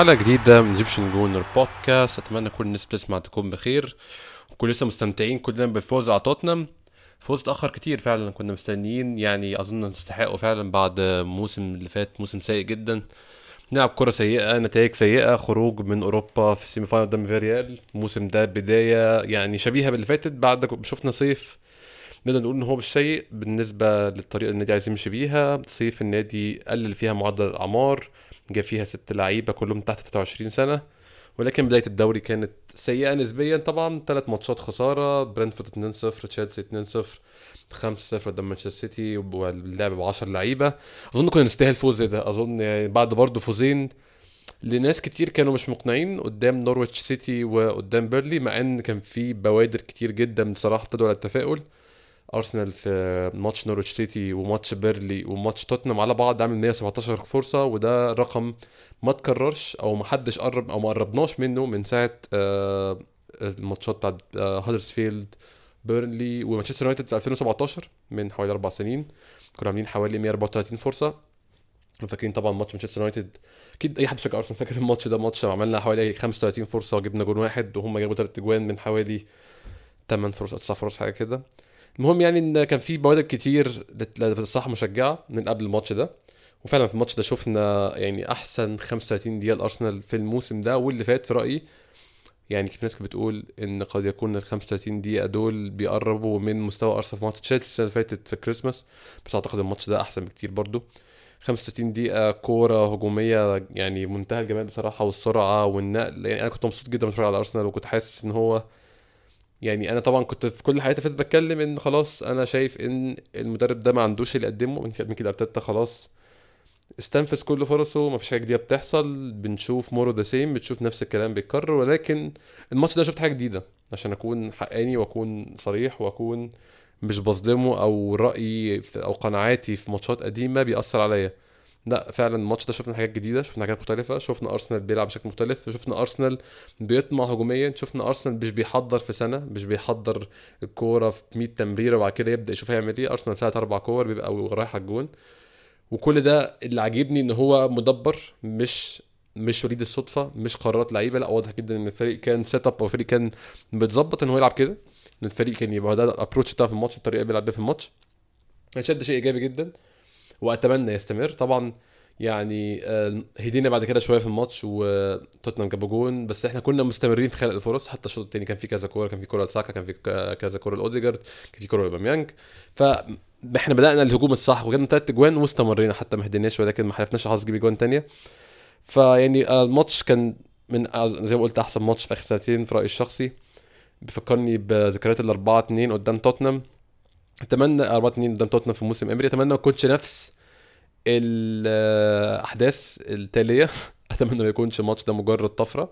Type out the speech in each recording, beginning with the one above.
حلقة جديدة من Egyptian Gooner Podcast أتمنى كل الناس بتسمع تكون بخير وكل لسه مستمتعين. كلنا بالفوز على توتنهام. فوز اتأخر كتير فعلا كنا مستنيين. يعني أظن نستحقه فعلا بعد موسم اللي فات موسم سيء جدا. نلعب كرة سيئة نتائج سيئة خروج من أوروبا في ال semi final قدام فياريال الموسم ده بداية يعني شبيهة باللي فاتت. بعد شفنا صيف نقدر نقول إن هو مش سيء بالنسبة للطريقة اللي النادي عايز يمشي بيها. صيف النادي قلل فيها معدل الأعمار. جاب فيها ست لعيبة كلهم تحت 23 سنة. ولكن بداية الدوري كانت سيئة نسبيا طبعا. ثلاث ماتشات خسارة برنتفورد 2-0 تشيلسي 2-0 5 0 قدام مانشستر سيتي واللعب ب 10 لعيبة. أظن كنا نستاهل فوز ده. أظن يعني بعد برضه فوزين لناس كتير كانوا مش مقنعين قدام نورويتش سيتي وقدام بيرنلي مع إن كان في بوادر كتير جدا بصراحه ابتدوا على التفاؤل. أرسنال في ماتش نورويتش سيتي وماتش بيرنلي وماتش توتنهام على بعض عامل 117 فرصة وده رقم ما تكررش أو ما حدش قرب أو ما قربناش منه من ساعة آه، الماتشات بتاعت هادرسفيلد بيرنلي ومانشستر يونايتد في 2017 من حوالي أربع سنين. كنا عاملين حوالي 134 فرصة. فاكرين طبعا ماتش مانشستر يونايتد. أكيد أي حد بيشجع أرسنال فاكر الماتش ده ماتش عملنا حوالي 35 فرصة وجبنا جون واحد وهم جابوا ثلاث أجوان من حوالي 8 فرص 9 فرص حاجة كده. المهم يعني إن كان في بوادر كتير للصح مشجعة من قبل الماتش ده. وفعلا في الماتش ده شفنا يعني أحسن 35 دقيقة لأرسنال في الموسم ده. واللي فات في رأيي يعني كيف ناس بتقول إن قد يكون ال 35 دقيقة دول بيقربوا من مستوى أرسنال في ماتش تشيلسي السنة اللي فاتت في كريسماس. بس أعتقد الماتش ده أحسن بكتير برضو. 65 دقيقة كورة هجومية يعني منتهى الجمال بصراحة والسرعة والنقل. يعني أنا كنت مبسوط جدا بتفرج على أرسنال وكنت حاسس إن هو يعني أنا طبعا كنت في كل حلقاتي فاتت بتكلم إن خلاص أنا شايف إن المدرب ده ما عندوش اللي يقدمه من كده أرتيتا خلاص استنفذ كل فرصه ما فيش حاجة جديدة بتحصل بنشوف more of the same بتشوف نفس الكلام بيتكرر ولكن الماتش ده شفت حاجة جديدة عشان أكون حقاني وأكون صريح وأكون مش بظلمه أو رأيي أو قناعاتي في ماتشات قديمة بيأثر عليا. لا فعلا الماتش ده شفنا حاجات جديدة شفنا حاجات مختلفة شفنا أرسنال بيلعب بشكل مختلف شفنا أرسنال بيطمع هجوميا شفنا أرسنال مش بيحضر في سنة مش بيحضر الكورة في 100 تمريرة وبعد كده يبدأ يشوف هيعمل إيه. أرسنال ثلاث أربع كور بيبقى رايح على الجون. وكل ده اللي عاجبني إن هو مدبر مش مش وليد الصدفة مش قرارات لعيبة لا واضح جدا إن الفريق كان set up أو الفريق كان متظبط إن هو يلعب كده إن الفريق كان يبقى ده ال approach بتاعه في الماتش الطريقة اللي بيلعب بيها في الماتش. شد شيء إيجابي جدا. وأتمنى يستمر. طبعا يعني آه، هدينا بعد كده شوية في الماتش وتوتنهام جابوا جون بس إحنا كنا مستمرين في خلق الفرص. حتى الشوط الثاني كان في كذا كورة كان في كورة لساكا كان في كذا كورة لأوديجارد كان في كورة لباميانج فاحنا بدأنا الهجوم الصح وجبنا ثلاث أجوان واستمرينا حتى ما هديناش ولكن ما حلفناش حظ نجيب أجوان ثانية فيعني آه، الماتش كان من آه، زي ما قلت أحسن ماتش في آخر سنتين في رأيي الشخصي. بيفكرني بذكريات الأربعة اتنين قدام توتنهام. أتمنى 4 2 قدام توتنهام في موسم إمري. أتمنى ما يكونش نفس الأحداث التالية. أتمنى ما يكونش الماتش ده مجرد طفرة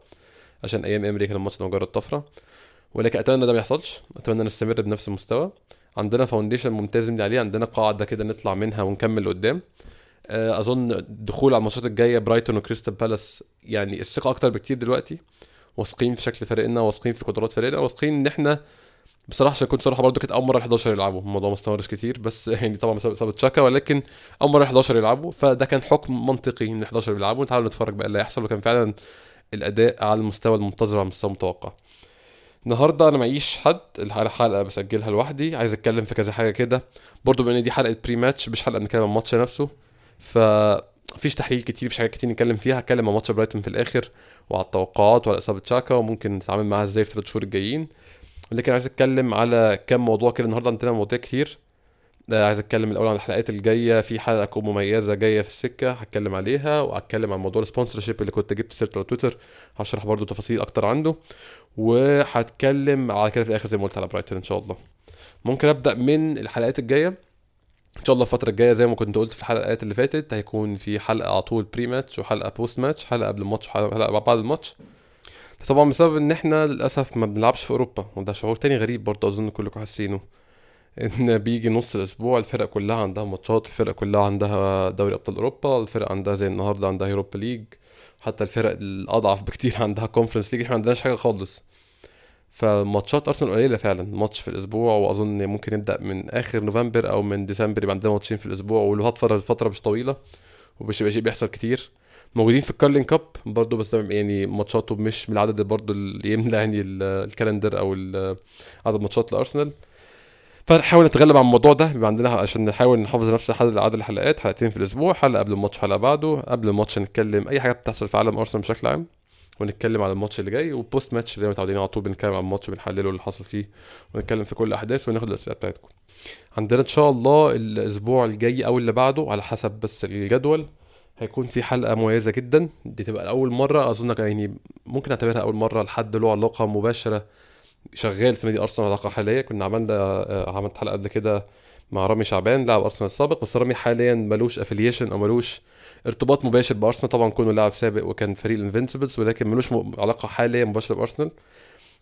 عشان أيام إمري كان الماتش ده مجرد طفرة. ولكن أتمنى ده ما يحصلش. أتمنى نستمر بنفس المستوى. عندنا foundation ممتاز نبني عليه. عندنا قاعدة كده نطلع منها ونكمل قدام. آه، أظن الدخول على الماتشات الجاية برايتون وكريستال بالاس يعني الثقة أكتر بكتير دلوقتي. واثقين في شكل فريقنا واثقين في قدرات فريقنا واثقين إن إحنا بصراحة عشان كنت صراحة برضو كانت أول مرة 11 يلعبوا. الموضوع ما استمرش كتير بس يعني طبعا بسبب تشاكا ولكن أول مرة 11 يلعبوا فده كان حكم منطقي إن 11 يلعبوا. تعالوا نتفرج بقى اللي هيحصل وكان فعلا الأداء على المستوى المنتظر وعلى المستوى المتوقع. النهارده أنا معيش حد الحلقة بسجلها لوحدي عايز أتكلم في كذا حاجة كده. برضو بان دي حلقة pre-match مش حلقة نتكلم عن الماتش نفسه ف فيش تحليل كتير فيش حاجات كتير نتكلم فيها. هتكلم عن ماتش برايتون في الآخر وعلى التوقعات وعلى إصابة تشاكا وممكن نتعامل معاها إزاي في الثلاث شهور الجايين. لكن عايز أتكلم على كام موضوع كده النهارده عندنا مواضيع كتير. آه، عايز أتكلم الأول عن الحلقات الجاية. في حلقة مميزة جاية في السكة هتكلم عليها وهتكلم عن موضوع ال sponsorship اللي كنت جبت سيرته على تويتر. هشرح برضو تفاصيل أكتر عنده. وهتكلم على كده في الآخر زي ما قلت على برايتون إن شاء الله. ممكن أبدأ من الحلقات الجاية. إن شاء الله الفترة الجاية زي ما كنت قلت في الحلقات اللي فاتت هيكون في حلقة على طول pre-match وحلقة post-match حلقة قبل الماتش وحلقة بعد الماتش. طبعا بسبب إن إحنا للأسف ما بنلعبش في أوروبا وده شعور تاني غريب برضه أظن كلكم حاسينه. إن بيجي نص الأسبوع الفرق كلها عندها ماتشات الفرق كلها عندها دوري أبطال أوروبا الفرق عندها زي النهارده عندها Europa League حتى الفرق الأضعف بكتير عندها Conference League إحنا ما عندناش حاجة خالص. فماتشات أرسنال قليلة فعلا ماتش في الأسبوع وأظن ممكن نبدا من آخر نوفمبر أو من ديسمبر يبقى عندنا ماتشين في الأسبوع واللي فتره فترة مش طويلة ومش بيحصل كتير. موجودين في ال Carling Cup برضه بس يعني ماتشاته مش من العدد برضه اللي يملى يعني ال- ال calendar أو عدد ماتشات لارسنال فنحاول نتغلب على الموضوع ده بيبقى عندنا عشان نحاول نحافظ نفس عدد عدد الحلقات حلقتين في الأسبوع حلقة قبل الماتش حلقة بعده قبل الماتش نتكلم أي حاجة بتحصل في عالم أرسنال بشكل عام ونتكلم على الماتش اللي جاي و post-match زي ما متعودين على طول بنتكلم عن الماتش وبنحلله اللي حصل فيه ونتكلم في كل الأحداث وناخد الأسئلة بتاعتكم. عندنا إن شاء الله الأسبوع الجاي أو اللي بعده على حسب بس الجدول. هيكون في حلقة مميزة جدا. دي تبقى اول مرة. أظن يعني ممكن اعتبرها أول مرة لحد له علاقه مباشرة شغال في نادي أرسنال علاقه حاليه كنا عملنا آه، عملت حلقة قبل كده مع رامي شعبان لاعب أرسنال السابق. بس رامي حاليا ملوش affiliation أو ملوش ارتباط مباشر بأرسنال. طبعا كونه لاعب سابق وكان فريق ال Invincibles ولكن ملوش علاقة حاليه مباشرة بأرسنال.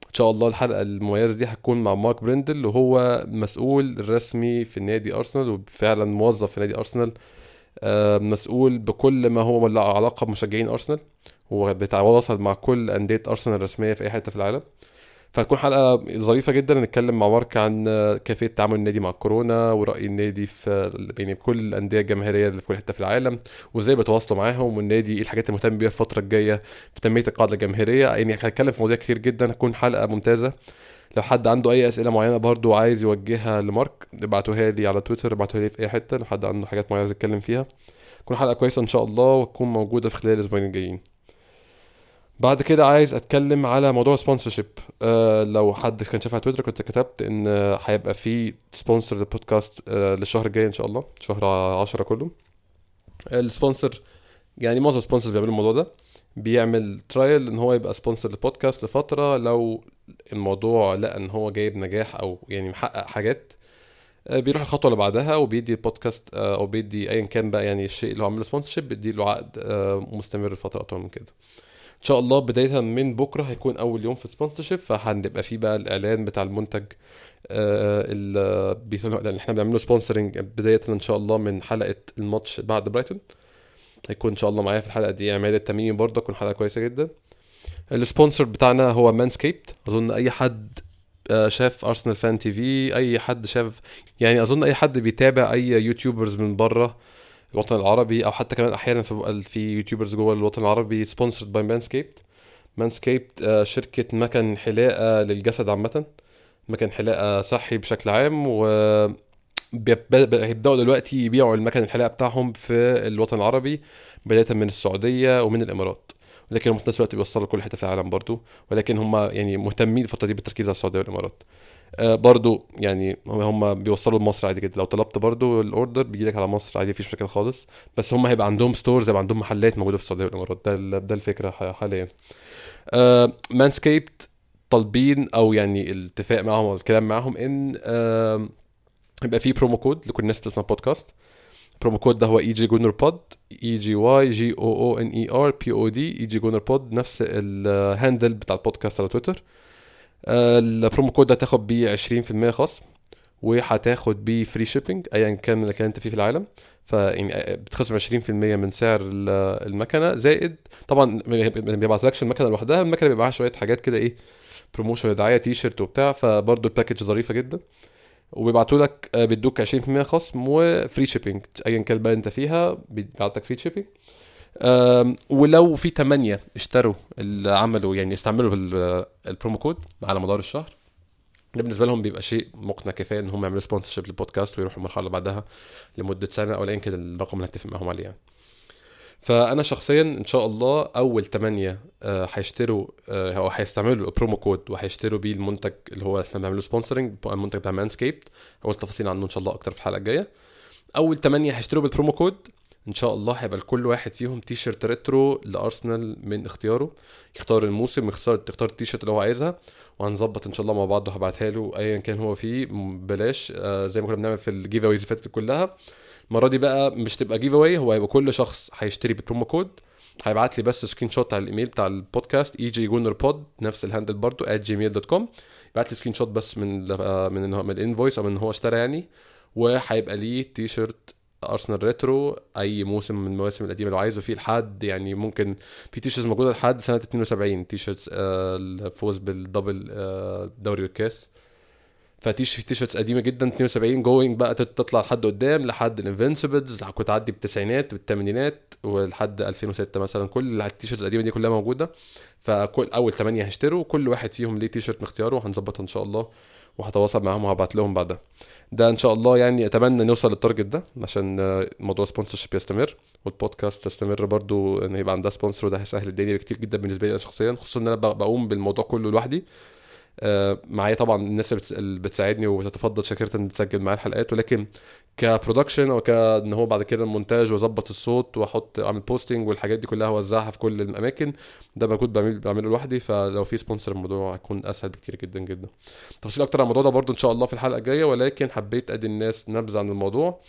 إن شاء الله الحلقة المميزة دي هتكون مع مارك بريندل وهو مسؤول الرسمي في نادي أرسنال وفعلا موظف في نادي أرسنال. مسؤول بكل ما هو له علاقة بمشجعين أرسنال هو بيتواصل مع كل أندية أرسنال الرسمية في أي حتة في العالم. فهتكون حلقة ظريفة جدا نتكلم مع مارك عن آه، كيفية تعامل النادي مع الكورونا ورأي النادي في يعني كل الانديه الجماهيرية اللي في كل حتة في العالم وإزاي بيتواصلوا معاهم والنادي إيه الحاجات اللي مهتم بيها الفترة الجاية في تنميه القاعدة الجماهيرية. يعني هنتكلم في مواضيع كتير جدا هتكون حلقة ممتازة. لو حد عنده أي أسئلة معينة برضو عايز يوجهها لمارك ابعتوها لي على تويتر ابعتوها لي في أي حتة لو حد عنده حاجات معينة عايز يتكلم فيها. تكون حلقة كويسة إن شاء الله وتكون موجودة في خلال الأسبوعين الجايين. بعد كده عايز أتكلم على موضوع sponsorship أه لو حد كان شايف على تويتر كنت كتبت إن هيبقى في sponsor لل podcast أه للشهر الجاي إن شاء الله شهر 10 كله. ال sponsor يعني معظم ال sponsors بيعملوا الموضوع ده. بيعمل trial إن هو يبقى sponsor لل podcast لفترة لو الموضوع لقى إن هو جايب نجاح أو يعني محقق حاجات آه، بيروح الخطوة اللي بعدها وبيدي البودكاست آه، أو بيدي ايا كان بقى يعني الشيء اللي هو عامل sponsorship بيدي له عقد آه، مستمر لفترة أطول من كده. إن شاء الله بداية من بكرة هيكون أول يوم في ال sponsorship فهنبقى فيه بقى الإعلان بتاع المنتج اللي إحنا بنعمله sponsoring بداية إن شاء الله من حلقة الماتش بعد برايتون. هيكون إن شاء الله معايا في الحلقة دي. عماد التميمي برضه تكون حلقة كويسة جدا. ال sponsor بتاعنا هو Manscaped أظن أي حد آه، شاف Arsenal Fan TV أي حد شاف يعني أظن أي حد بيتابع أي YouTubers من بره الوطن العربي أو حتى كمان أحيانا في في YouTubers جوه الوطن العربي sponsored by Manscaped Manscaped شركة مكن حلاقة للجسد عامة. مكن حلاقة صحي بشكل عام و هيبداوا دلوقتي يبيعوا المكن الحلاقة بتاعهم في الوطن العربي بداية من السعودية ومن الإمارات. لكن هم في نفس الوقت بيوصلوا كل حتة في العالم برضو ولكن هم يعني مهتمين الفترة دي بالتركيز على السعودية والإمارات. آه، برضو يعني هم بيوصلوا لمصر عادي جدا. لو طلبت برضو ال order بيجي لك على مصر عادي مفيش مشكلة خالص. بس هم هيبقى عندهم stores هيبقى عندهم محلات موجودة في السعودية والإمارات. ده ده الفكرة حاليا. Manscaped طالبين أو يعني الاتفاق معاهم أو الكلام معاهم إن آه، يبقى في promo code لكل الناس بتسمع podcast promo code ده هو EGGooner Pod E G Y G O O N E R P O D EGGooner Pod نفس ال handle بتاع البودكاست على تويتر ال promo code ده هتاخد بيه 20% خصم وهتاخد بيه free shipping ايا كان اللي أنت فيه في العالم. فيعني بتخصم 20% من سعر ال- المكنة. زائد طبعا ما بيبعتلكش المكنة لوحدها. المكنة بيبقى معاها شوية حاجات كده إيه promotion دعاية تي شيرت وبتاع. فبرضه ال package ظريفة جدا. وبيبعتوا لك آه، بيدوك 20% خصم و free shipping ايا كان بقى أنت فيها بيبعت لك free shipping ولو في 8 اشتروا اللي عملوا يعني استعملوا ال- ال promo code على مدار الشهر ده بالنسبة لهم بيبقى شيء مقنع كفاية إن هم يعملوا sponsorship لل podcast ويروحوا المرحلة اللي بعدها لمدة سنة أو ايا كان الرقم اللي هتفق معاهم عليه يعني. فأنا شخصيا إن شاء الله أول 8 آه، هيشتروا آه، أو هيستعملوا ال promo code وهيشتروا بيه المنتج اللي هو إحنا بنعمله sponsoring المنتج بتاع Manscaped أقول تفاصيل عنه إن شاء الله أكتر في الحلقة الجاية. أول 8 هيشتروا بال promo code. إن شاء الله هيبقى لكل واحد فيهم T-shirt retro لارسنال من اختياره. يختار الموسم يختار تختار التي شيرت اللي هو عايزها. وهنظبط إن شاء الله مع بعض وهبعتها له ايا كان هو فيه بلاش. آه زي ما كنا بنعمل في ال giveaways اللي فاتت كلها. المرة دي بقى مش تبقى giveaway هو هيبقى كل شخص هيشتري بال promo code هيبعت لي بس screenshot على الإيميل بتاع ال podcast EGGooner Pod نفس ال handle برضو @gmail.com يبعت لي screenshot بس من آه، من هو- من ال invoice أو من إن هو اشترى يعني. وهيبقى ليه تي شيرت ارسنال retro أي موسم من المواسم القديمة لو عايزه فيه لحد يعني ممكن في T-shirts موجودة لحد سنة 72 T-shirts الفوز بال double آه، دوري والكاس. فتيش في T-shirts قديمة جدا 72 جوينج بقى تطلع لحد قدام لحد ال Invincibles كنت تعدي بالتسعينات بالثمانينات ولحد 2006 مثلا كل ال T-shirts القديمة دي كلها موجودة. فكل أول ثمانيه هيشتروا كل واحد فيهم ليه تيشرت مختياره وهنظبطها إن شاء الله وهتواصل معاهم وهبعت لهم بعدها. ده إن شاء الله يعني أتمنى نوصل لل target ده عشان موضوع sponsorship يستمر والبودكاست تستمر برضو إن يبقى عندها sponsor وده هيسهل الدنيا كتير جدا بالنسبة لي أنا شخصيا خصوصا إن أنا بقوم بالموضوع كله لوحدي. معايا طبعا الناس اللي بتساعدني وتتفضل شاكرة ان تسجل معايا الحلقات ولكن ك production أو كإن هو بعد كده المونتاج وأظبط الصوت وأحط أعمل posting والحاجات دي كلها أوزعها في كل الأماكن ده مجهود بعمل بعمله لوحدي. فلو في sponsor الموضوع هيكون أسهل بكتير جدا جدا. تفاصيل أكتر عن الموضوع ده برضو إن شاء الله في الحلقة الجاية ولكن حبيت أدي الناس نبذة عن الموضوع.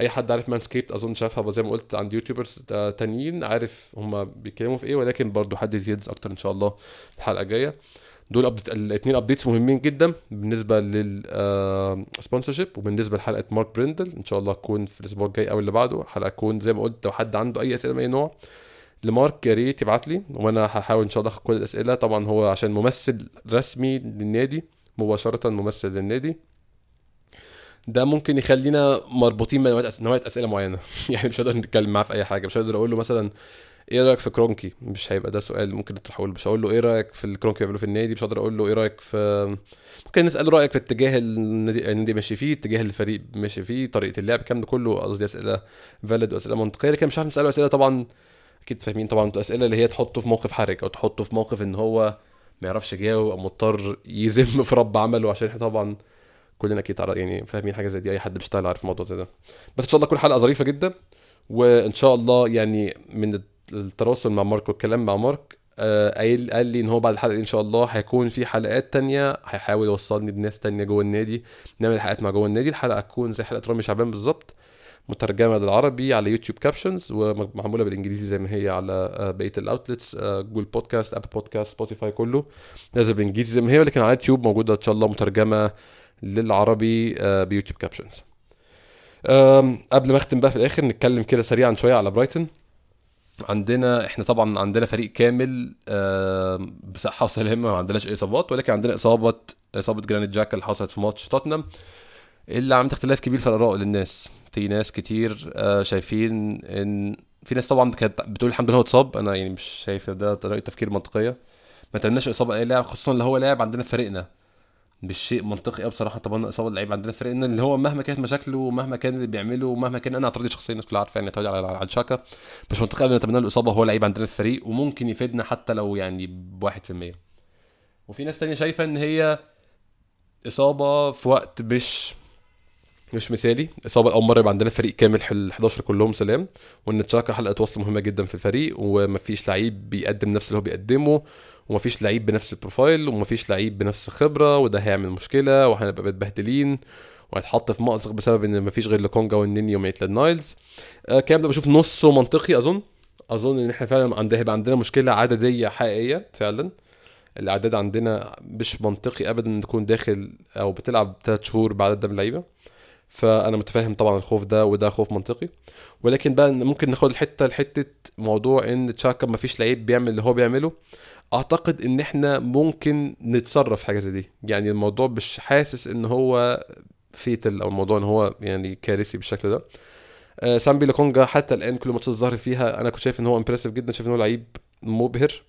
أي حد عارف Manscaped أظن شافها زي ما قلت عند YouTubers تانيين عارف هم بيتكلموا في إيه ولكن برضو حد details أكتر إن شاء الله في الحلقة الجاية. دول update الاثنين updates مهمين جدا بالنسبة لل sponsorship آه، وبالنسبة لحلقة مارك بريندل إن شاء الله تكون في الأسبوع الجاي أو اللي بعده. حلقة تكون زي ما قلت لو حد عنده أي أسئلة من أي نوع لمارك يا ريت يبعت لي وأنا هحاول إن شاء الله أخد كل الأسئلة. طبعا هو عشان ممثل رسمي للنادي مباشرة ممثل للنادي. ده ممكن يخلينا مربوطين بنوعية أسئلة معينة. يعني مش هقدر نتكلم معاه في أي حاجة. مش هقدر أقول له مثلا إيه رأيك في كرونكي؟ مش هيبقى ده سؤال ممكن تطرحه له. مش هقول له إيه رأيك في الكرونكي بيعملوه في النادي مش هقدر أقول له إيه رأيك في ممكن نساله رأيك في اتجاه النادي النادي ماشي فيه اتجاه الفريق ماشي فيه طريقة اللعب الكلام ده كله قصدي أسئلة فاليد وأسئلة منطقية. لكن مش عارف نسأله أسئلة طبعا أكيد فاهمين طبعا أسئلة اللي هي تحطه في موقف حرج أو تحطه في موقف إن هو ما يعرفش يجاوب أو مضطر يذم في رب عمله عشان إحنا طبعا كلنا أكيد يعني فاهمين حاجة زي دي أي حد بيشتغل عارف الموضوع زي ده. بس إن شاء الله كل حلقة ظريفة جدا وإن شاء الله يعني من التواصل مع مارك والكلام مع مارك آه، قايل قال لي إن هو بعد الحلقة إن شاء الله هيكون في حلقات تانية هيحاول يوصلني بناس تانية جوه النادي نعمل حلقات مع جوه النادي. الحلقة تكون زي حلقة رامي شعبان بالظبط مترجمة للعربي على YouTube captions ومعمولة بالإنجليزي زي ما هي على آه، بقية ال outlets Google Podcast Apple Podcast Spotify كله نازل بالإنجليزي زي ما هي ولكن على يوتيوب موجودة إن شاء الله مترجمة للعربي آه، ب YouTube captions قبل ما أختم بقى في الآخر نتكلم كده سريعا شوية على برايتون عندنا إحنا طبعا عندنا فريق كامل بصحه وسلامه ما عندناش إصابات ولكن عندنا إصابة إصابة جرانيت جاك اللي حصلت في ماتش توتنهام اللي عملت اختلاف كبير في الأراء للناس. في ناس كتير آه، شايفين إن في ناس طبعا كانت بتقول الحمد لله هو اتصاب. أنا يعني مش شايف ده طريقة تفكير منطقية. ما تمناش إصابة أي لاعب خصوصا اللي هو لاعب عندنا في فريقنا. مش شيء منطقي قوي بصراحة. طبعا اصابه اللعيب عندنا في فريقنا اللي هو مهما كانت مشاكله ومهما كان اللي بيعمله ومهما كان أنا اعتراضي شخصيا الناس كلها عارفه يعني اعتراضي على على شاكا. مش منطقي ابدا نتمنى له الاصابه هو لعيب عندنا في الفريق وممكن يفيدنا حتى لو يعني في المية. وفي ناس تانية شايفة إن هي إصابة في وقت مش مش مثالي. إصابة أول مرة يبقى عندنا فريق كامل ال 11 كلهم سلام. وإن تشاكا حلقة وصل مهمة جدا في الفريق ومفيش لعيب بيقدم نفس اللي هو بيقدمه. ومفيش لعيب بنفس ال profile ومفيش لعيب بنفس الخبرة وده هيعمل مشكلة وهنبقى متبهدلين وهيتحط في مأزق بسبب إن مفيش غير لكونجا والنيني وميتلاند نايلز. آه الكلام ده بشوف نصه منطقي أظن. أظن إن إحنا فعلا عندنا هيبقى عندنا مشكلة عددية حقيقية فعلا. الأعداد عندنا مش منطقي ابدا إن تكون داخل أو بتلعب ثلاث شهور بعد ده اللعيبة. فأنا متفاهم طبعا الخوف ده وده خوف منطقي. ولكن بقى ممكن ناخد الحتة لحتة موضوع إن تشاكا مفيش لعيب بيعمل اللي هو بيعمله. أعتقد إن إحنا ممكن نتصرف حاجة زي دي. يعني الموضوع مش حاسس إن هو fatal أو الموضوع إن هو يعني كارثي بالشكل ده. آه سامبي لكونجا حتى الآن كل ماتشات اللي ظهر فيها أنا كنت شايف إن هو impressive جدا شايف إن هو لعيب مبهر.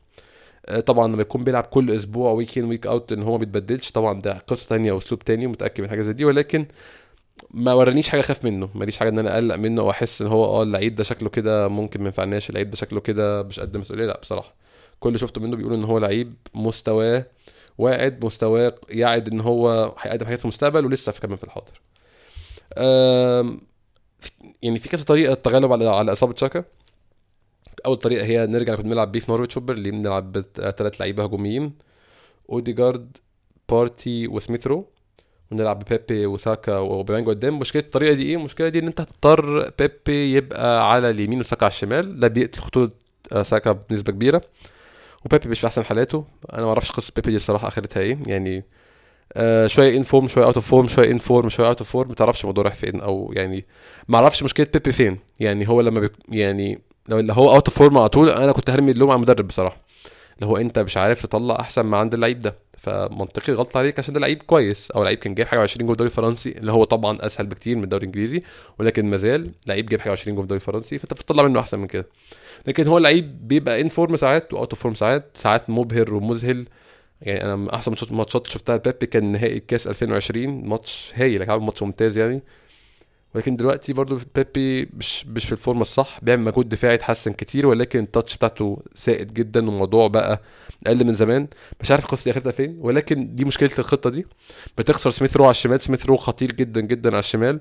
آه طبعا لما يكون بيلعب كل أسبوع week in week out إن هو ما بيتبدلش طبعا ده قصة تانية أو أسلوب تاني متأكد من حاجة زي دي. ولكن ما ورانيش حاجة أخاف منه ماليش حاجة إن أنا أقلق منه أو أحس إن هو آه اللعيب ده شكله كده ممكن ما ينفعناش اللعيب ده شكله كده مش قد مسؤولية. لا بصراحة. كل اللي شفته منه بيقول إن هو لعيب مستواه واعد مستواه يعد إن هو هيقدم حاجات في المستقبل ولسه في كمان في الحاضر. يعني في كذا طريقة تغلب على على إصابة شاكا. أول طريقة هي نرجع كنا بنلعب بيه في نورويتش اللي بنلعب بثلاث لعيبة هجوميين أوديجارد بارتي وسميثرو ونلعب ببيبي وساكا واوباميانج قدام. مشكلة الطريقة دي إيه؟ المشكلة دي إن أنت هتضطر بيبي يبقى على اليمين وساكا على الشمال. ده بيقتل خطورة آه، ساكا بنسبة كبيرة. وبيبي مش في أحسن حالاته. أنا ما أعرفش قصة بيبي دي الصراحة آخرتها إيه يعني آه شوية in form شوية out of form شوية in form شوية out of form ما تعرفش الموضوع رايح فين أو يعني ما أعرفش مشكلة بيبي فين. يعني هو لما بي يعني لو هو out of form على طول أنا كنت هرمي اللوم على المدرب بصراحة. اللي هو انت مش عارف تطلع احسن ما عند اللعيب ده. فمنطقي غلط عليك عشان ده لعيب كويس. أو لعيب كان جايب حاجة 20 جول الدوري الفرنسي اللي هو طبعا أسهل بكتير من الدوري الإنجليزي ولكن ما زال لعيب جايب حاجة 20 جول الدوري الفرنسي فأنت بتطلع منه أحسن من كده. لكن هو لعيب بيبقى in form ساعات و out of form ساعات ساعات مبهر ومذهل. يعني أنا أحسن ماتشات شفتها بيبي كان نهائي الكاس 2020 ماتش هايل عامل ماتش ممتاز يعني. ولكن دلوقتي برضو بيبي مش مش في الفورمة الصح بيعمل مجهود دفاعي اتحسن كتير ولكن ال touch بتاعته سيئة جدا والموضوع بقى أقل من زمان. مش عارف القصة دي اخرتها فين ولكن دي مشكلة الخطة دي. بتخسر سميث رو على الشمال سميث رو خطير جدا جدا على الشمال.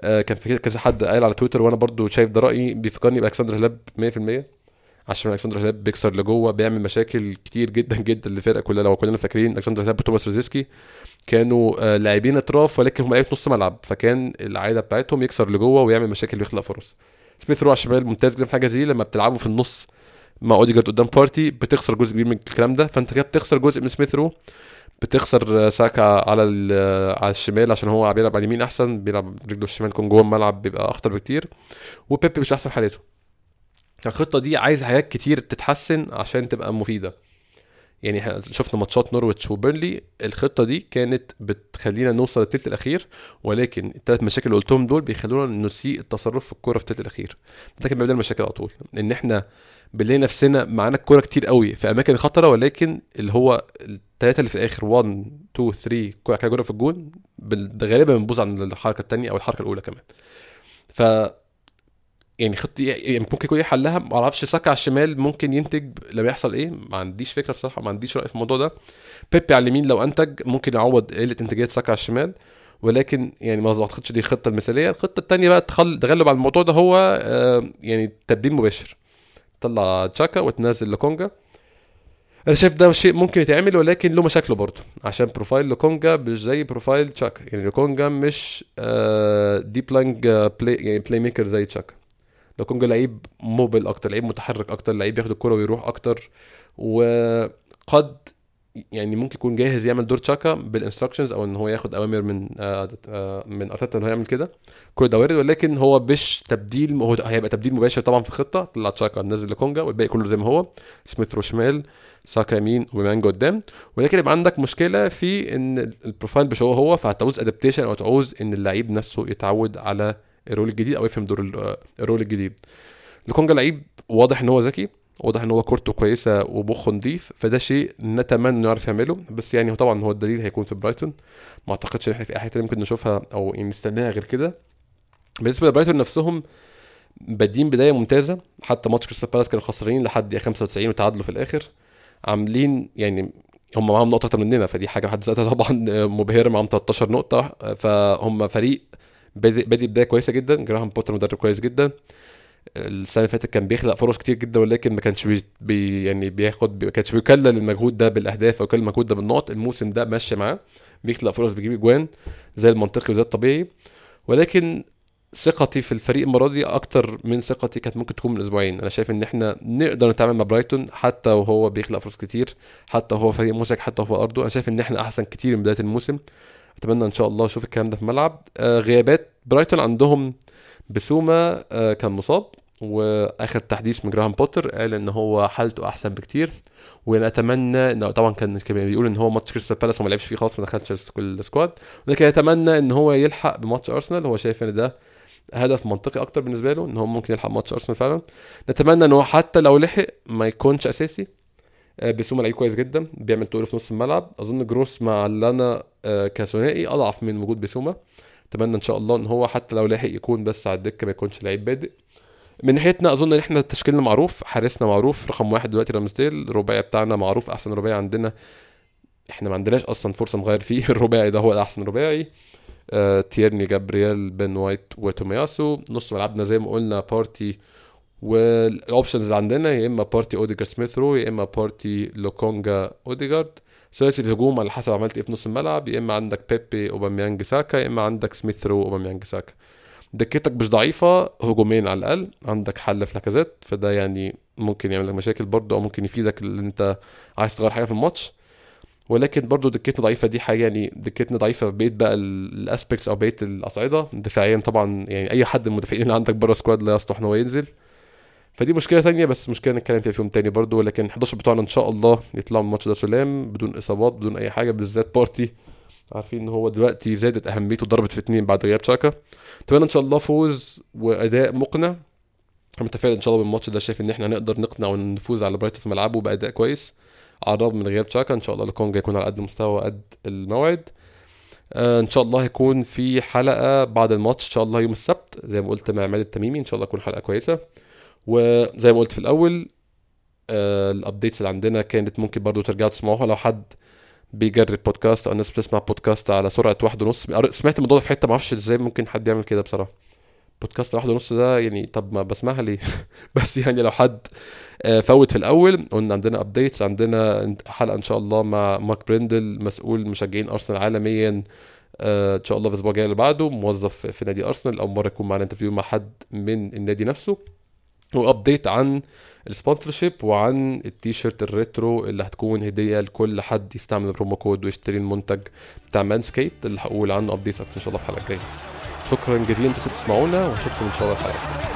آه كان في كذا حد قال على تويتر وأنا برضو شايف ده رأيي بيفكرني بألكسندر هلاب 100% عشان ألكسندر هلاب بيكسر لجوه بيعمل مشاكل كتير جدا جدا للفرقة كلها. لو كلنا فاكرين ألكسندر هلاب وتوماس روزيسكي كانوا آه، لاعبين اطراف ولكن هم لعيبة نص ملعب. فكان العادة بتاعتهم يكسر لجوه ويعمل مشاكل ويخلق فرص. سميث رو على الشمال ممتاز جدا في حاجة زي لما بتلعبه في النص مع أوديجارد قدام بارتي بتخسر جزء كبير من الكلام ده. فأنت كده بتخسر جزء من سميث رو بتخسر آه، ساكا على آه، على الشمال عشان هو بيلعب على اليمين أحسن بيلعب رجله الشمال يكون جوه الملعب بيبقى أخطر بكتير. وبيبي مش أحسن حالته. الخطة دي عايز حاجات كتير تتحسن عشان تبقى مفيدة. يعني شفنا ماتشات نورويتش وبيرلي الخطة دي كانت بتخلينا نوصل للثلث الأخير ولكن الثلاث مشاكل اللي قلتهم دول بيخلونا نسيء التصرف في الكورة في الثلث الأخير. ده كان بيبدا المشاكل على طول. إن إحنا بنلاقي نفسنا معانا الكورة كتير قوي في أماكن خطرة ولكن اللي هو الثلاثه اللي في الآخر 1 2 3 كوره كده في الجون غالبا بنبوظ عن الحركة الثانية أو الحركة الأولى كمان. ف يعني خط يعني ممكن يكون إيه حلها ما أعرفش ساكا على الشمال ممكن ينتج لما يحصل إيه ما عنديش فكرة بصراحة ما عنديش رأي في الموضوع ده. بيبي على اليمين لو أنتج ممكن يعوض قلة إنتاجية ساكا على الشمال ولكن يعني ما أعتقدش دي الخطه المثالية. الخطة الثانية بقى تغلب على الموضوع ده هو آه يعني تبديل مباشر. تطلع تشاكا وتنزل لكونجا أنا شايف ده شيء ممكن يتعمل ولكن له مشاكله برضه عشان profile لوكونجا مش زي profile تشاكا. يعني لوكونجا مش آه deep lying play يعني play maker زي تشاكا. لوكونجا لعيب موبل أكتر لعيب متحرك أكتر لعيب بياخد الكرة ويروح أكتر وقد يعني ممكن يكون جاهز يعمل دور تشاكا بال instructions أو إن هو ياخد أوامر من آه آه من أرتيتا إن هو يعمل كده. كل ده وارد ولكن هو مش تبديل هو هيبقى تبديل مباشر طبعا في الخطه طلع تشاكا نزل لكونجا والباقي كله زي ما هو. سميث شمال ساكا يمين واوباميانج قدام. ولكن يبقى عندك مشكلة في إن ال profile مش هو هو فهتعوز adaptation أو تعوز إن اللعيب نفسه يتعود على ال role الجديد أو يفهم دور ال role الجديد. لوكونجا لعيب واضح إن هو ذكي واضح إن هو كورته كويسة ومخه نضيف فده شيء نتمنى إنه يعرف يعمله. بس يعني هو طبعا هو الدليل هيكون في برايتون. ما أعتقدش إن إحنا في أي حتة ممكن نشوفها أو نستناها غير كده. بالنسبة لبرايتون نفسهم بادين بداية ممتازة. حتى ماتش كريستال بالاس كانوا خسرانين لحد 95 وتعادلوا في الآخر. عاملين يعني هم معاهم نقطة أكتر مننا فدي حاجة بحد ذاتها طبعا مبهرة معاهم 13 نقطة. فهم فريق بادي بداية كويسة جدا. جراهام بوتر مدرب كويس جدا. السنة اللي فاتت كان بيخلق فرص كتير جدا ولكن ما كانش بي, يعني بياخد ما كانش بيكلل المجهود ده بالأهداف أو يكلل المجهود ده بالنقط. الموسم ده ماشي معاه. بيخلق فرص بيجيب أجوان زي المنطقي وزي الطبيعي. ولكن ثقتي في الفريق المرة دي أكتر من ثقتي كانت ممكن تكون من أسبوعين. أنا شايف إن إحنا نقدر نتعامل مع برايتون حتى وهو بيخلق فرص كتير حتى وهو فريق مزعج حتى وهو أرضه. أنا شايف إن إحنا أحسن كتير من بداية الموسم. أتمنى إن شاء الله أشوف الكلام ده في الملعب آه غيابات. برايتون عندهم بسوما آه كان مصاب وآخر تحديث من جراهام بوتر قال إن هو حالته أحسن بكتير. ونتمنى انه طبعا كان بيقول إن هو ماتش كريستال بالاس وما لعبش فيه خالص ما دخلش كل ال squad. ولكن يتمنى إن هو يلحق بماتش أرسنال. هو شايف إن ده هدف منطقي أكتر بالنسبة له إن هو ممكن يلحق ماتش أرسنال فعلا. نتمنى إن هو حتى لو لحق ما يكونش أساسي. آه، بسوما لعيب كويس جدا بيعمل تقول في نص الملعب. أظن جروس مع لانا آه، كثنائي أضعف من وجود بسوما أتمنى إن شاء الله إن هو حتى لو لاحق يكون بس على الدكة ما يكونش لعيب بادئ. من ناحيتنا أظن إن إحنا تشكيلنا معروف حارسنا معروف رقم واحد دلوقتي رامزديل الرباعي بتاعنا معروف أحسن رباعي عندنا. إحنا ما عندناش أصلا فرصة نغير فيه. الرباعي ده هو الأحسن رباعي. آه تيرني جابرييل بن وايت وتومياسو. نص ملعبنا زي ما قلنا بارتي وال options اللي عندنا يا إما بارتي اوديجارد سميث رو يا إما بارتي لوكونجا اوديجارد ثلاثي الهجوم على حسب عملت إيه في نص الملعب يا إما عندك بيبي اوباميانج ساكا يا إما عندك سميث رو اوباميانج ساكا دكتك مش ضعيفة هجومين على الأقل عندك حل في لاكازيت فده يعني ممكن يعمل لك مشاكل برضه أو ممكن يفيدك اللي أنت عايز تغير حاجة في الماتش. ولكن برضه دكتنا ضعيفة دي حاجة يعني دكتنا ضعيفة في بقيه بقى ال aspects أو بقية الأصعدة. دفاعيا طبعا يعني أي حد من المدافعين اللي عندك بره squad لا يصلح إن هو ينزل. فدي مشكلة ثانية بس مشكلة نتكلم فيها في يوم تاني برضو لكن 11 بتوعنا إن شاء الله يطلعوا من الماتش ده سلام بدون إصابات بدون أي حاجة بالذات بارتي. عارفين إن هو دلوقتي زادت أهميته ضربت في اتنين بعد غياب شاكا أتمنى إن شاء الله فوز وأداء مقنع. أنا متفائل إن شاء الله بالماتش ده شايف إن إحنا هنقدر نقنع ونفوز على برايتون في ملعبه بأداء كويس. على الرغم من غياب تشاكا إن شاء الله لكونجا يكون على قد المستوى قد الموعد. آه إن شاء الله هيكون في حلقة بعد الماتش إن شاء الله يوم السبت. زي ما قلت مع عماد التميمي إن شاء الله تكون حلقة كويسة. وزي ما قلت في الأول آه ال updates اللي عندنا كانت ممكن برضو ترجعوا تسمعوها لو حد بيجرب بودكاست أو الناس بتسمع بودكاست على سرعة واحد ونص. سمعت الموضوع في حتة ما أعرفش إزاي ممكن حد يعمل كده بصراحة. بودكاست واحد ونص ده يعني طب ما بسمعها ليه؟ بس يعني لو حد آه، فوت في الأول قلنا عندنا updates عندنا حلقة إن شاء الله مع مارك بريندل مسؤول مشجعين أرسنال عالميا آه، إن شاء الله في الأسبوع الجاي اللي بعده موظف في نادي أرسنال أول مرة يكون معانا interview مع حد من النادي نفسه. و update عن ال sponsorship وعن التيشيرت ال retro اللي هتكون هدية لكل حد يستعمل ال promo code ويشتري المنتج بتاع مانسكيت اللي هقول عنه updates إن شاء الله في الحلقة الجاية. شكرا جزيلا إنتوا تسمعونا وأشوفكم إن شاء الله الحلقة